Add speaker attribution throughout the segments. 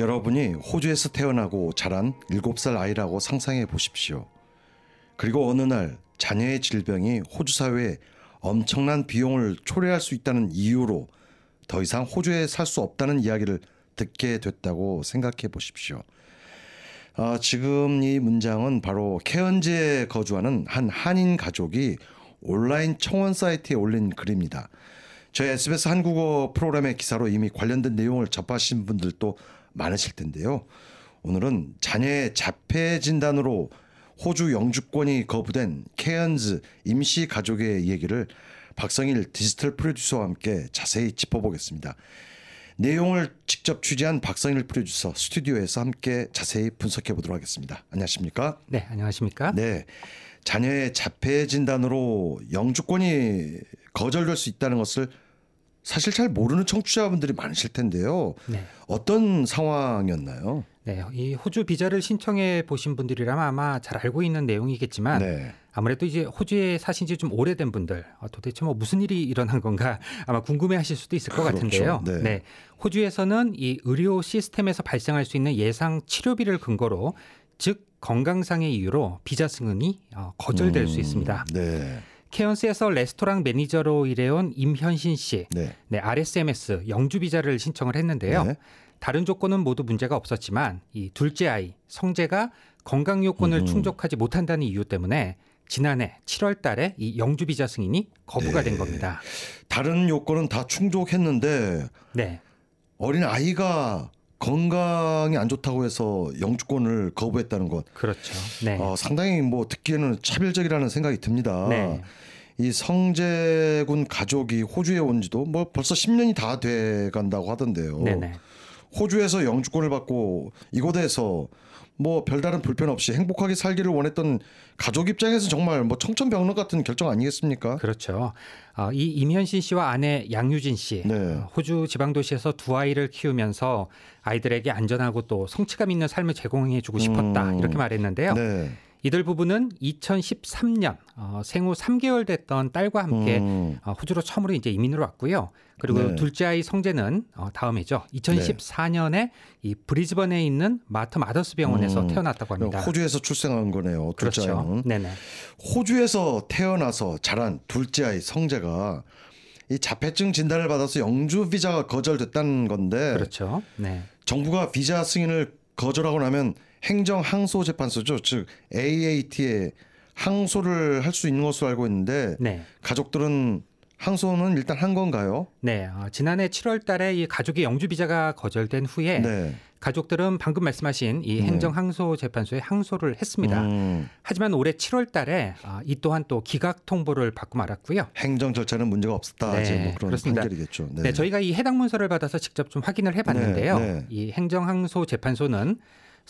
Speaker 1: 여러분이 호주에서 태어나고 자란 7살 아이라고 상상해 보십시오. 그리고 어느 날 자녀의 질병이 호주 사회에 엄청난 비용을 초래할 수 있다는 이유로 더 이상 호주에 살 수 없다는 이야기를 듣게 됐다고 생각해 보십시오. 아, 지금 이 문장은 바로 케언즈에 거주하는 한 한인 가족이 온라인 청원 사이트에 올린 글입니다. 저희 SBS 한국어 프로그램의 기사로 이미 관련된 내용을 접하신 분들도 많으실 텐데요. 오늘은 자녀의 자폐 진단으로 호주 영주권이 거부된 케언즈 임시 가족의 얘기를 박성일 디지털 프로듀서와 함께 자세히 짚어보겠습니다. 내용을 직접 취재한 박성일 프로듀서 스튜디오에서 함께 자세히 분석해 보도록 하겠습니다. 안녕하십니까?
Speaker 2: 네, 안녕하십니까?
Speaker 1: 네. 자녀의 자폐 진단으로 영주권이 거절될 수 있다는 것을 사실 잘 모르는 청취자분들이 많으실 텐데요.
Speaker 2: 네.
Speaker 1: 어떤 상황이었나요?
Speaker 2: 네, 이 호주 비자를 신청해 보신 분들이라면 아마 잘 알고 있는 내용이겠지만
Speaker 1: 네.
Speaker 2: 아무래도 이제 호주에 사신 지 좀 오래된 분들 어, 도대체 뭐 무슨 일이 일어난 건가 아마 궁금해하실 수도 있을 것
Speaker 1: 그렇죠.
Speaker 2: 같은데요.
Speaker 1: 네.
Speaker 2: 호주에서는 이 의료 시스템에서 발생할 수 있는 예상 치료비를 근거로 즉 건강상의 이유로 비자 승인이 어, 거절될 수
Speaker 1: 음,
Speaker 2: 있습니다.
Speaker 1: 네.
Speaker 2: 케언스에서 레스토랑 매니저로 일해온 임현신 씨,
Speaker 1: 네.
Speaker 2: 네, RSMS 영주 비자를 신청을 했는데요.
Speaker 1: 네.
Speaker 2: 다른 조건은 모두 문제가 없었지만 이 둘째 아이 성재가 건강 요건을
Speaker 1: 음.
Speaker 2: 충족하지 못한다는 이유 때문에 지난해 7월 달에 이 영주 비자 승인이 거부가
Speaker 1: 네.
Speaker 2: 된 겁니다.
Speaker 1: 다른 요건은 다 충족했는데
Speaker 2: 네.
Speaker 1: 어린 아이가 건강이 안 좋다고 해서 영주권을 거부했다는 것
Speaker 2: 그렇죠. 네.
Speaker 1: 어, 상당히 뭐 듣기에는 차별적이라는 생각이 듭니다.
Speaker 2: 네.
Speaker 1: 이 성재군 가족이 호주에 온 지도 뭐 벌써 10년이 다 돼 간다고 하던데요.
Speaker 2: 네네.
Speaker 1: 호주에서 영주권을 받고 이곳에서 뭐 별다른 불편 없이 행복하게 살기를 원했던 가족 입장에서 정말 뭐 청천벽력 같은 결정 아니겠습니까?
Speaker 2: 그렇죠. 어, 이 임현신 씨와 아내 양유진 씨,
Speaker 1: 네.
Speaker 2: 어, 호주 지방 도시에서 두 아이를 키우면서 아이들에게 안전하고 또 성취감 있는 삶을 제공해주고 싶었다
Speaker 1: 음.
Speaker 2: 이렇게 말했는데요.
Speaker 1: 네.
Speaker 2: 이들 부부는 2013년 어, 생후 3개월 됐던 딸과 함께
Speaker 1: 음.
Speaker 2: 어, 호주로 처음으로 이제 이민을 왔고요. 그리고
Speaker 1: 네.
Speaker 2: 둘째 아이 성재는 어, 다음 해죠. 2014년에 이 브리즈번에 있는 마텀 아더스 병원에서
Speaker 1: 음.
Speaker 2: 태어났다고 합니다.
Speaker 1: 호주에서 출생한 거네요. 둘째
Speaker 2: 그렇죠.
Speaker 1: 아이는.
Speaker 2: 네네.
Speaker 1: 호주에서 태어나서 자란 둘째 아이 성재가 이 자폐증 진단을 받아서 영주 비자가 거절됐다는 건데
Speaker 2: 그렇죠. 네.
Speaker 1: 정부가 비자 승인을 거절하고 나면 행정 항소 재판소죠. 즉 AAT에 항소를 할 수 있는 것으로 알고 있는데
Speaker 2: 네.
Speaker 1: 가족들은 항소는 일단 한 건가요?
Speaker 2: 네. 어, 지난해 7월 달에 이 가족의 영주 비자가 거절된 후에
Speaker 1: 네.
Speaker 2: 가족들은 방금 말씀하신 이
Speaker 1: 네.
Speaker 2: 행정 항소 재판소에 항소를 했습니다.
Speaker 1: 음,
Speaker 2: 하지만 올해 7월 달에 아, 이 또한 또 기각 통보를 받고 말았고요.
Speaker 1: 행정 절차는 문제가 없었다.
Speaker 2: 네,
Speaker 1: 뭐 그런
Speaker 2: 그렇습니다.
Speaker 1: 판결이겠죠.
Speaker 2: 네. 저희가 이 해당 문서를 받아서 직접 좀 확인을 해 봤는데요.
Speaker 1: 네, 네.
Speaker 2: 이 행정 항소 재판소는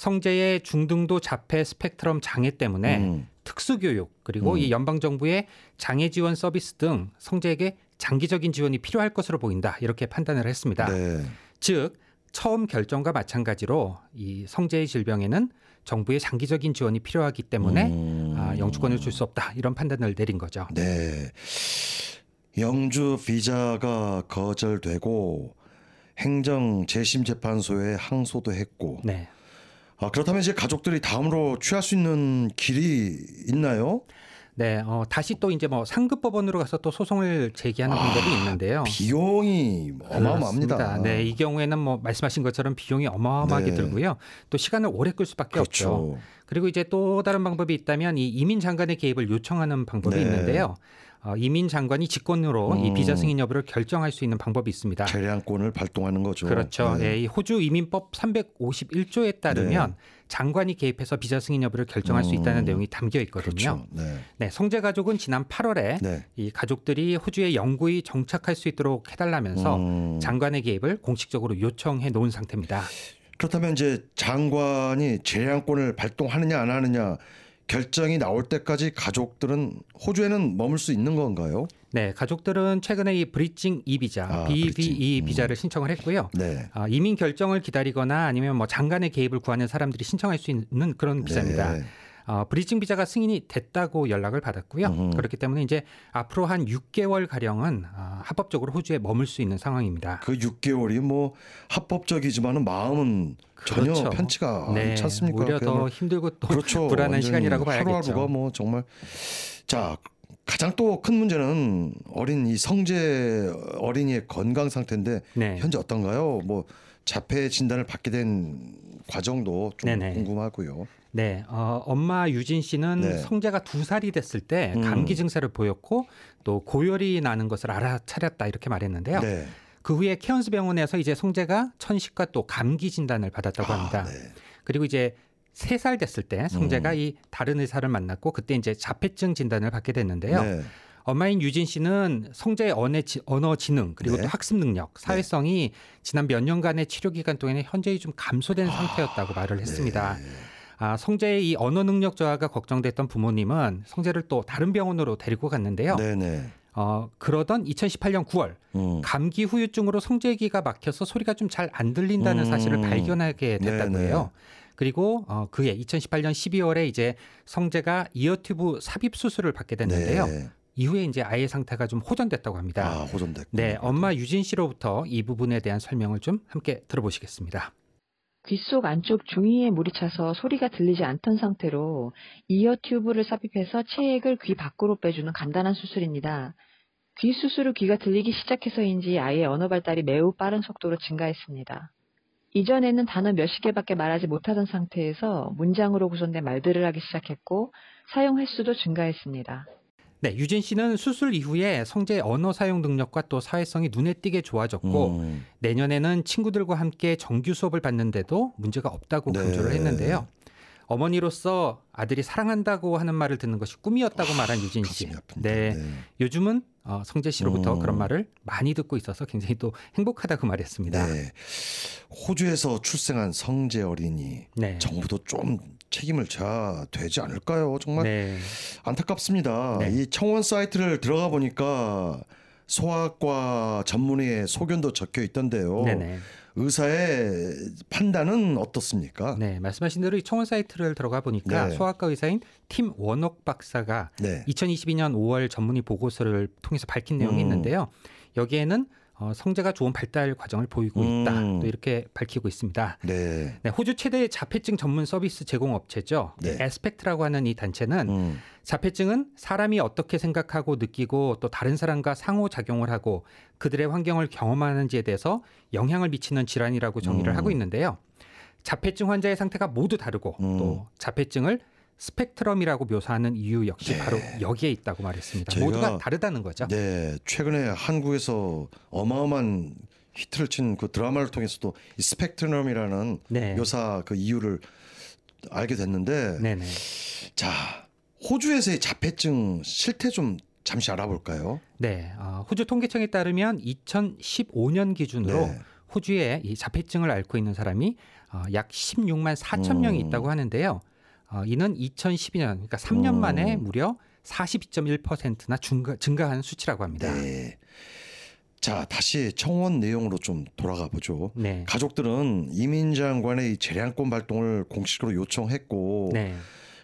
Speaker 2: 성재의 중등도 자폐 스펙트럼 장애 때문에
Speaker 1: 음.
Speaker 2: 특수교육 그리고
Speaker 1: 음.
Speaker 2: 이 연방 정부의 장애 지원 서비스 등 성재에게 장기적인 지원이 필요할 것으로 보인다 이렇게 판단을 했습니다.
Speaker 1: 네.
Speaker 2: 즉 처음 결정과 마찬가지로 이 성재의 질병에는 정부의 장기적인 지원이 필요하기 때문에
Speaker 1: 음.
Speaker 2: 아, 영주권을 줄 수 없다 이런 판단을 내린 거죠.
Speaker 1: 네. 영주 비자가 거절되고 행정 재심 재판소에 항소도 했고
Speaker 2: 네.
Speaker 1: 아, 그렇다면 이제 가족들이 다음으로 취할 수 있는 길이 있나요?
Speaker 2: 네, 어, 다시 또 이제 뭐 상급 법원으로 가서 또 소송을 제기하는
Speaker 1: 아,
Speaker 2: 방법이 있는데요.
Speaker 1: 비용이 어마어마합니다.
Speaker 2: 그렇습니다. 네, 이 경우에는 뭐 말씀하신 것처럼 비용이 어마어마하게
Speaker 1: 네.
Speaker 2: 들고요. 또 시간을 오래 끌 수밖에 없죠.
Speaker 1: 그렇죠.
Speaker 2: 그리고 이제 또 다른 방법이 있다면 이 이민 장관의 개입을 요청하는 방법이
Speaker 1: 네.
Speaker 2: 있는데요. 어, 이민 장관이 직권으로 이
Speaker 1: 음.
Speaker 2: 비자 승인 여부를 결정할 수 있는 방법이 있습니다.
Speaker 1: 재량권을 발동하는 거죠.
Speaker 2: 그렇죠.
Speaker 1: 네.
Speaker 2: 예, 이 호주 이민법 351조에 따르면 장관이 개입해서 비자 승인 여부를 결정할 수 있다는
Speaker 1: 음.
Speaker 2: 내용이 담겨 있거든요.
Speaker 1: 그렇죠. 네.
Speaker 2: 네, 성재 가족은 지난 8월에
Speaker 1: 네.
Speaker 2: 이 가족들이 호주에 영구히 정착할 수 있도록 해달라면서
Speaker 1: 음.
Speaker 2: 장관의 개입을 공식적으로 요청해 놓은 상태입니다.
Speaker 1: 그렇다면 이제 장관이 재량권을 발동하느냐 안 하느냐 결정이 나올 때까지 가족들은 호주에는 머물 수 있는 건가요?
Speaker 2: 네, 가족들은 최근에 이 브리징 E 비자,
Speaker 1: 아,
Speaker 2: BVE
Speaker 1: 브리징. 음.
Speaker 2: 비자를 신청을 했고요.
Speaker 1: 네.
Speaker 2: 아, 이민 결정을 기다리거나 아니면 뭐 장관의 개입을 구하는 사람들이 신청할 수 있는 그런 비자입니다.
Speaker 1: 네.
Speaker 2: 어, 브리징 비자가 승인이 됐다고 연락을 받았고요.
Speaker 1: 음흠.
Speaker 2: 그렇기 때문에 이제 앞으로 한 6개월 가량은 어, 합법적으로 호주에 머물 수 있는 상황입니다.
Speaker 1: 그 6개월이 뭐 합법적이지만은 마음은 전혀
Speaker 2: 그렇죠.
Speaker 1: 편치가
Speaker 2: 네,
Speaker 1: 않지 않습니까?
Speaker 2: 오히려 더
Speaker 1: 그야말로
Speaker 2: 힘들고 또
Speaker 1: 그렇죠.
Speaker 2: 불안한 시간이라고 봐야겠죠.
Speaker 1: 하루하루가 뭐 정말 자 가장 또 큰 문제는 어린 이 성재 어린이의 건강 상태인데
Speaker 2: 네.
Speaker 1: 현재 어떤가요? 뭐 자폐 진단을 받게 된 과정도 좀
Speaker 2: 네네.
Speaker 1: 궁금하고요.
Speaker 2: 네, 어, 엄마 유진 씨는
Speaker 1: 네.
Speaker 2: 성재가 두 살이 됐을 때
Speaker 1: 음.
Speaker 2: 감기 증세를 보였고 또 고열이 나는 것을 알아차렸다 이렇게 말했는데요.
Speaker 1: 네.
Speaker 2: 그 후에 케언스 병원에서 이제 성재가 천식과 또 감기 진단을 받았다고 합니다.
Speaker 1: 아, 네.
Speaker 2: 그리고 이제 세 살 됐을 때 성재가
Speaker 1: 음.
Speaker 2: 이 다른 의사를 만났고 그때 이제 자폐증 진단을 받게 됐는데요.
Speaker 1: 네.
Speaker 2: 엄마인 유진 씨는 성재의 언어, 지, 지능 그리고
Speaker 1: 네.
Speaker 2: 또 학습 능력, 사회성이 지난 몇 년간의 치료 기간 동안에 현저히 좀 감소된 상태였다고 말을 했습니다.
Speaker 1: 네.
Speaker 2: 아, 성재의 이 언어 능력 저하가 걱정됐던 부모님은 성재를 또 다른 병원으로 데리고 갔는데요.
Speaker 1: 네네.
Speaker 2: 어, 그러던 2018년 9월
Speaker 1: 음.
Speaker 2: 감기 후유증으로 성재기가 막혀서 소리가 좀 잘 안 들린다는
Speaker 1: 음.
Speaker 2: 사실을 발견하게 됐다고. 해요. 그리고 어, 그해 2018년 12월에 이제 성재가 이어튜브 삽입 수술을 받게 됐는데요.
Speaker 1: 네.
Speaker 2: 이후에 이제 아이의 상태가 좀 호전됐다고 합니다.
Speaker 1: 아 호전됐고.
Speaker 2: 네, 엄마 유진 씨로부터 이 부분에 대한 설명을 좀 함께 들어보시겠습니다.
Speaker 3: 귓속 안쪽 중이에 물이 차서 소리가 들리지 않던 상태로 이어 튜브를 삽입해서 체액을 귀 밖으로 빼주는 간단한 수술입니다. 귀 수술 후 귀가 들리기 시작해서인지 아이의 언어 발달이 매우 빠른 속도로 증가했습니다. 이전에는 단어 몇십 개밖에 말하지 못하던 상태에서 문장으로 구성된 말들을 하기 시작했고 사용 횟수도 증가했습니다.
Speaker 2: 네, 유진 씨는 수술 이후에 성재의 언어 사용 능력과 또 사회성이 눈에 띄게 좋아졌고
Speaker 1: 음.
Speaker 2: 내년에는 친구들과 함께 정규 수업을 받는데도 문제가 없다고
Speaker 1: 네.
Speaker 2: 강조를 했는데요. 어머니로서 아들이 사랑한다고 하는 말을 듣는 것이 꿈이었다고 말한 유진 씨.
Speaker 1: 아픕니다.
Speaker 2: 네, 요즘은 어, 성재 씨로부터
Speaker 1: 음.
Speaker 2: 그런 말을 많이 듣고 있어서 굉장히 또 행복하다고 말했습니다.
Speaker 1: 네. 호주에서 출생한 성재 어린이
Speaker 2: 네.
Speaker 1: 정부도 좀 책임을 져야 되지 않을까요? 정말
Speaker 2: 네.
Speaker 1: 안타깝습니다.
Speaker 2: 네.
Speaker 1: 이 청원 사이트를 들어가 보니까 소아과 전문의의 소견도 적혀 있던데요.
Speaker 2: 네네.
Speaker 1: 의사의 판단은 어떻습니까?
Speaker 2: 네, 말씀하신 대로 이 청원 사이트를 들어가 보니까
Speaker 1: 네.
Speaker 2: 소아과 의사인 팀 원옥 박사가
Speaker 1: 네.
Speaker 2: 2022년 5월 전문의 보고서를 통해서 밝힌 내용이
Speaker 1: 음.
Speaker 2: 있는데요. 여기에는 어, 성재가 좋은 발달 과정을 보이고 있다.
Speaker 1: 음.
Speaker 2: 또 이렇게 밝히고 있습니다.
Speaker 1: 네.
Speaker 2: 네, 호주 최대 자폐증 전문 서비스 제공 업체죠.
Speaker 1: 네.
Speaker 2: 에스펙트라고 하는 이 단체는
Speaker 1: 음.
Speaker 2: 자폐증은 사람이 어떻게 생각하고 느끼고 또 다른 사람과 상호 작용을 하고 그들의 환경을 경험하는지에 대해서 영향을 미치는 질환이라고 정의를
Speaker 1: 음.
Speaker 2: 하고 있는데요. 자폐증 환자의 상태가 모두 다르고
Speaker 1: 음.
Speaker 2: 또 자폐증을 스펙트럼이라고 묘사하는 이유 역시
Speaker 1: 네.
Speaker 2: 바로 여기에 있다고 말했습니다. 모두가 다르다는 거죠.
Speaker 1: 네. 최근에 한국에서 어마어마한 히트를 친 그 드라마를 통해서도 이 스펙트럼이라는
Speaker 2: 네.
Speaker 1: 묘사 그 이유를 알게 됐는데
Speaker 2: 네네.
Speaker 1: 자 호주에서의 자폐증 실태 좀 잠시 알아볼까요?
Speaker 2: 네. 어, 호주 통계청에 따르면 2015년 기준으로
Speaker 1: 네.
Speaker 2: 호주에 이 자폐증을 앓고 있는 사람이 어, 약 16만 4천 명이
Speaker 1: 음.
Speaker 2: 있다고 하는데요. 어, 이는 2012년, 그러니까 3년
Speaker 1: 음.
Speaker 2: 만에 무려 42.1%나 증가, 증가한 수치라고 합니다.
Speaker 1: 네. 자 다시 청원 내용으로 좀 돌아가 보죠.
Speaker 2: 네.
Speaker 1: 가족들은 이민 장관의 이 재량권 발동을 공식으로 요청했고
Speaker 2: 네.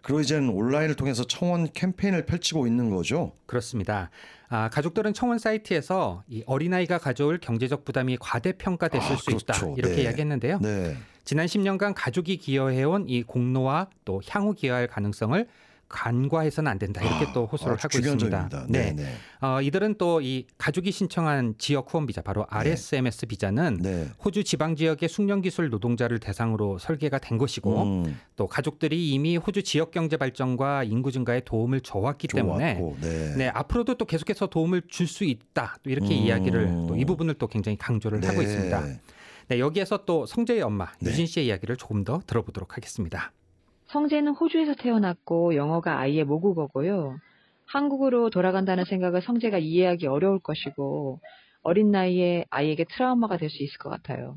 Speaker 1: 그리고 이제는 온라인을 통해서 청원 캠페인을 펼치고 있는 거죠.
Speaker 2: 그렇습니다. 아, 가족들은 청원 사이트에서 이 어린아이가 가져올 경제적 부담이 과대평가됐을
Speaker 1: 아,
Speaker 2: 수 있다.
Speaker 1: 그렇죠.
Speaker 2: 이렇게
Speaker 1: 네.
Speaker 2: 이야기했는데요.
Speaker 1: 네.
Speaker 2: 지난 10년간 가족이 기여해온 이 공로와 또 향후 기여할 가능성을 간과해서는 안 된다. 이렇게 또 호소를
Speaker 1: 아주
Speaker 2: 하고 있습니다. 네.
Speaker 1: 네. 네.
Speaker 2: 어, 이들은 또 이 가족이 신청한 지역 후원 비자 바로 RSMS 비자는
Speaker 1: 네.
Speaker 2: 호주 지방 지역의 숙련 기술 노동자를 대상으로 설계가 된 것이고
Speaker 1: 음,
Speaker 2: 또 가족들이 이미 호주 지역 경제 발전과 인구 증가에 도움을 줘왔기 때문에
Speaker 1: 네.
Speaker 2: 네, 앞으로도 또 계속해서 도움을 줄 수 있다. 또 이렇게
Speaker 1: 음.
Speaker 2: 이야기를 또 이 부분을 또 굉장히 강조를 하고
Speaker 1: 네.
Speaker 2: 있습니다. 네, 여기에서 또 성재의 엄마
Speaker 1: 네.
Speaker 2: 유진 씨의 이야기를 조금 더 들어보도록 하겠습니다.
Speaker 3: 성재는 호주에서 태어났고 영어가 아이의 모국어고요. 한국으로 돌아간다는 생각을 성재가 이해하기 어려울 것이고 어린 나이에 아이에게 트라우마가 될 수 있을 것 같아요.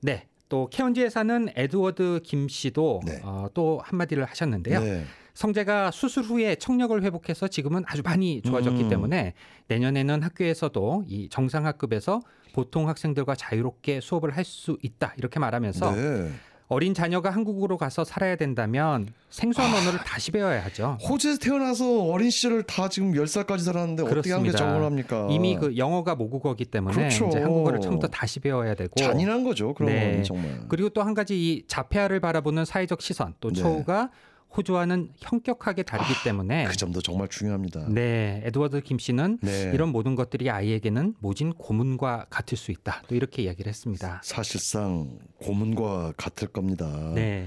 Speaker 2: 네. 또 케언지에 사는 에드워드 김 씨도
Speaker 1: 네.
Speaker 2: 어, 또 한마디를 하셨는데요.
Speaker 1: 네.
Speaker 2: 성재가 수술 후에 청력을 회복해서 지금은 아주 많이 좋아졌기
Speaker 1: 음.
Speaker 2: 때문에 내년에는 학교에서도 이 정상 학급에서 보통 학생들과 자유롭게 수업을 할 수 있다 이렇게 말하면서
Speaker 1: 네.
Speaker 2: 어린 자녀가 한국으로 가서 살아야 된다면 생소한 언어를 다시 배워야 하죠.
Speaker 1: 호주에서 태어나서 어린 시절을 다 지금 10살까지 살았는데 어떻게 한게
Speaker 2: 그렇습니다.
Speaker 1: 적응을 합니까?
Speaker 2: 이미 그 영어가 모국어기 때문에
Speaker 1: 그렇죠.
Speaker 2: 이제 한국어를 처음부터 다시 배워야 되고
Speaker 1: 잔인한 거죠. 그런
Speaker 2: 네.
Speaker 1: 건 정말.
Speaker 2: 그리고 또 한 가지 이 자폐아를 바라보는 사회적 시선 또
Speaker 1: 네.
Speaker 2: 처우가 호주와는 현격하게 다르기 때문에
Speaker 1: 그 점도 정말 중요합니다.
Speaker 2: 네 에드워드 김 씨는
Speaker 1: 네.
Speaker 2: 이런 모든 것들이 아이에게는 모진 고문과 같을 수 있다. 또 이렇게 이야기를 했습니다.
Speaker 1: 사실상 고문과 같을 겁니다.
Speaker 2: 네.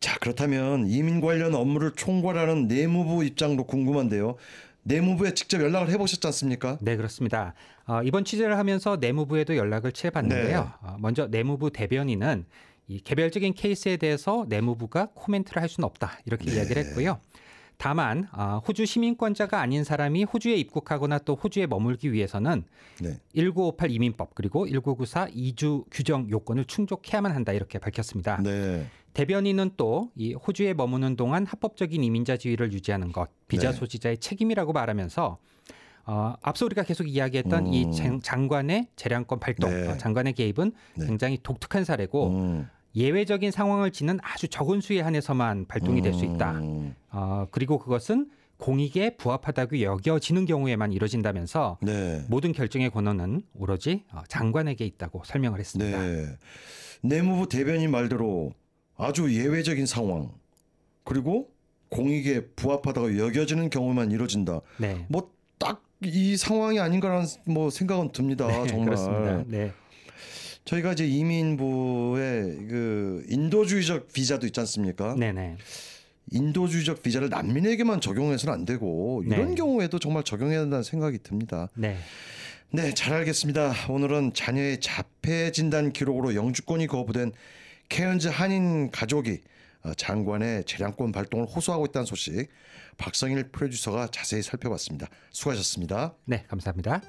Speaker 1: 자 그렇다면 이민 관련 업무를 총괄하는 내무부 입장도 궁금한데요. 내무부에 직접 연락을 해보셨지 않습니까?
Speaker 2: 네, 그렇습니다. 어, 이번 취재를 하면서 내무부에도 연락을 취해봤는데요.
Speaker 1: 네.
Speaker 2: 어, 먼저 내무부 대변인은 이 개별적인 케이스에 대해서 내무부가 코멘트를 할 수는 없다 이렇게
Speaker 1: 네.
Speaker 2: 이야기를 했고요. 다만 어, 호주 시민권자가 아닌 사람이 호주에 입국하거나 또 호주에 머물기 위해서는
Speaker 1: 네.
Speaker 2: 1958 이민법 그리고 1994 이주 규정 요건을 충족해야만 한다 이렇게 밝혔습니다.
Speaker 1: 네.
Speaker 2: 대변인은 또 이 호주에 머무는 동안 합법적인 이민자 지위를 유지하는 것 비자
Speaker 1: 네.
Speaker 2: 소지자의 책임이라고 말하면서 어, 앞서 우리가 계속 이야기했던 이
Speaker 1: 음.
Speaker 2: 장, 장관의 재량권 발동,
Speaker 1: 네.
Speaker 2: 어, 장관의 개입은
Speaker 1: 네.
Speaker 2: 굉장히 독특한 사례고
Speaker 1: 음.
Speaker 2: 예외적인 상황을 지는 아주 적은 수에 한해서만 발동이 될 수 있다.
Speaker 1: 음.
Speaker 2: 어, 그리고 그것은 공익에 부합하다고 여겨지는 경우에만 이뤄진다면서
Speaker 1: 네.
Speaker 2: 모든 결정의 권한은 오로지 어, 장관에게 있다고 설명을 했습니다.
Speaker 1: 네. 내무부 대변인 말대로 아주 예외적인 상황 그리고 공익에 부합하다고 여겨지는 경우만 이루어진다.
Speaker 2: 네.
Speaker 1: 뭐딱 이 상황이 아닌가라는 뭐 생각은 듭니다.
Speaker 2: 네,
Speaker 1: 정말.
Speaker 2: 그렇습니다. 네.
Speaker 1: 저희가 이제 이민부의 그 인도주의적 비자도 있지 않습니까?
Speaker 2: 네네.
Speaker 1: 인도주의적 비자를 난민에게만 적용해서는 안 되고 이런
Speaker 2: 네.
Speaker 1: 경우에도 정말 적용해야 한다는 생각이 듭니다.
Speaker 2: 네.
Speaker 1: 네, 잘 알겠습니다. 오늘은 자녀의 자폐 진단 기록으로 영주권이 거부된 케언즈 한인 가족이 어, 장관의 재량권 발동을 호소하고 있다는 소식 박성일 프로듀서가 자세히 살펴봤습니다. 수고하셨습니다.
Speaker 2: 네, 감사합니다.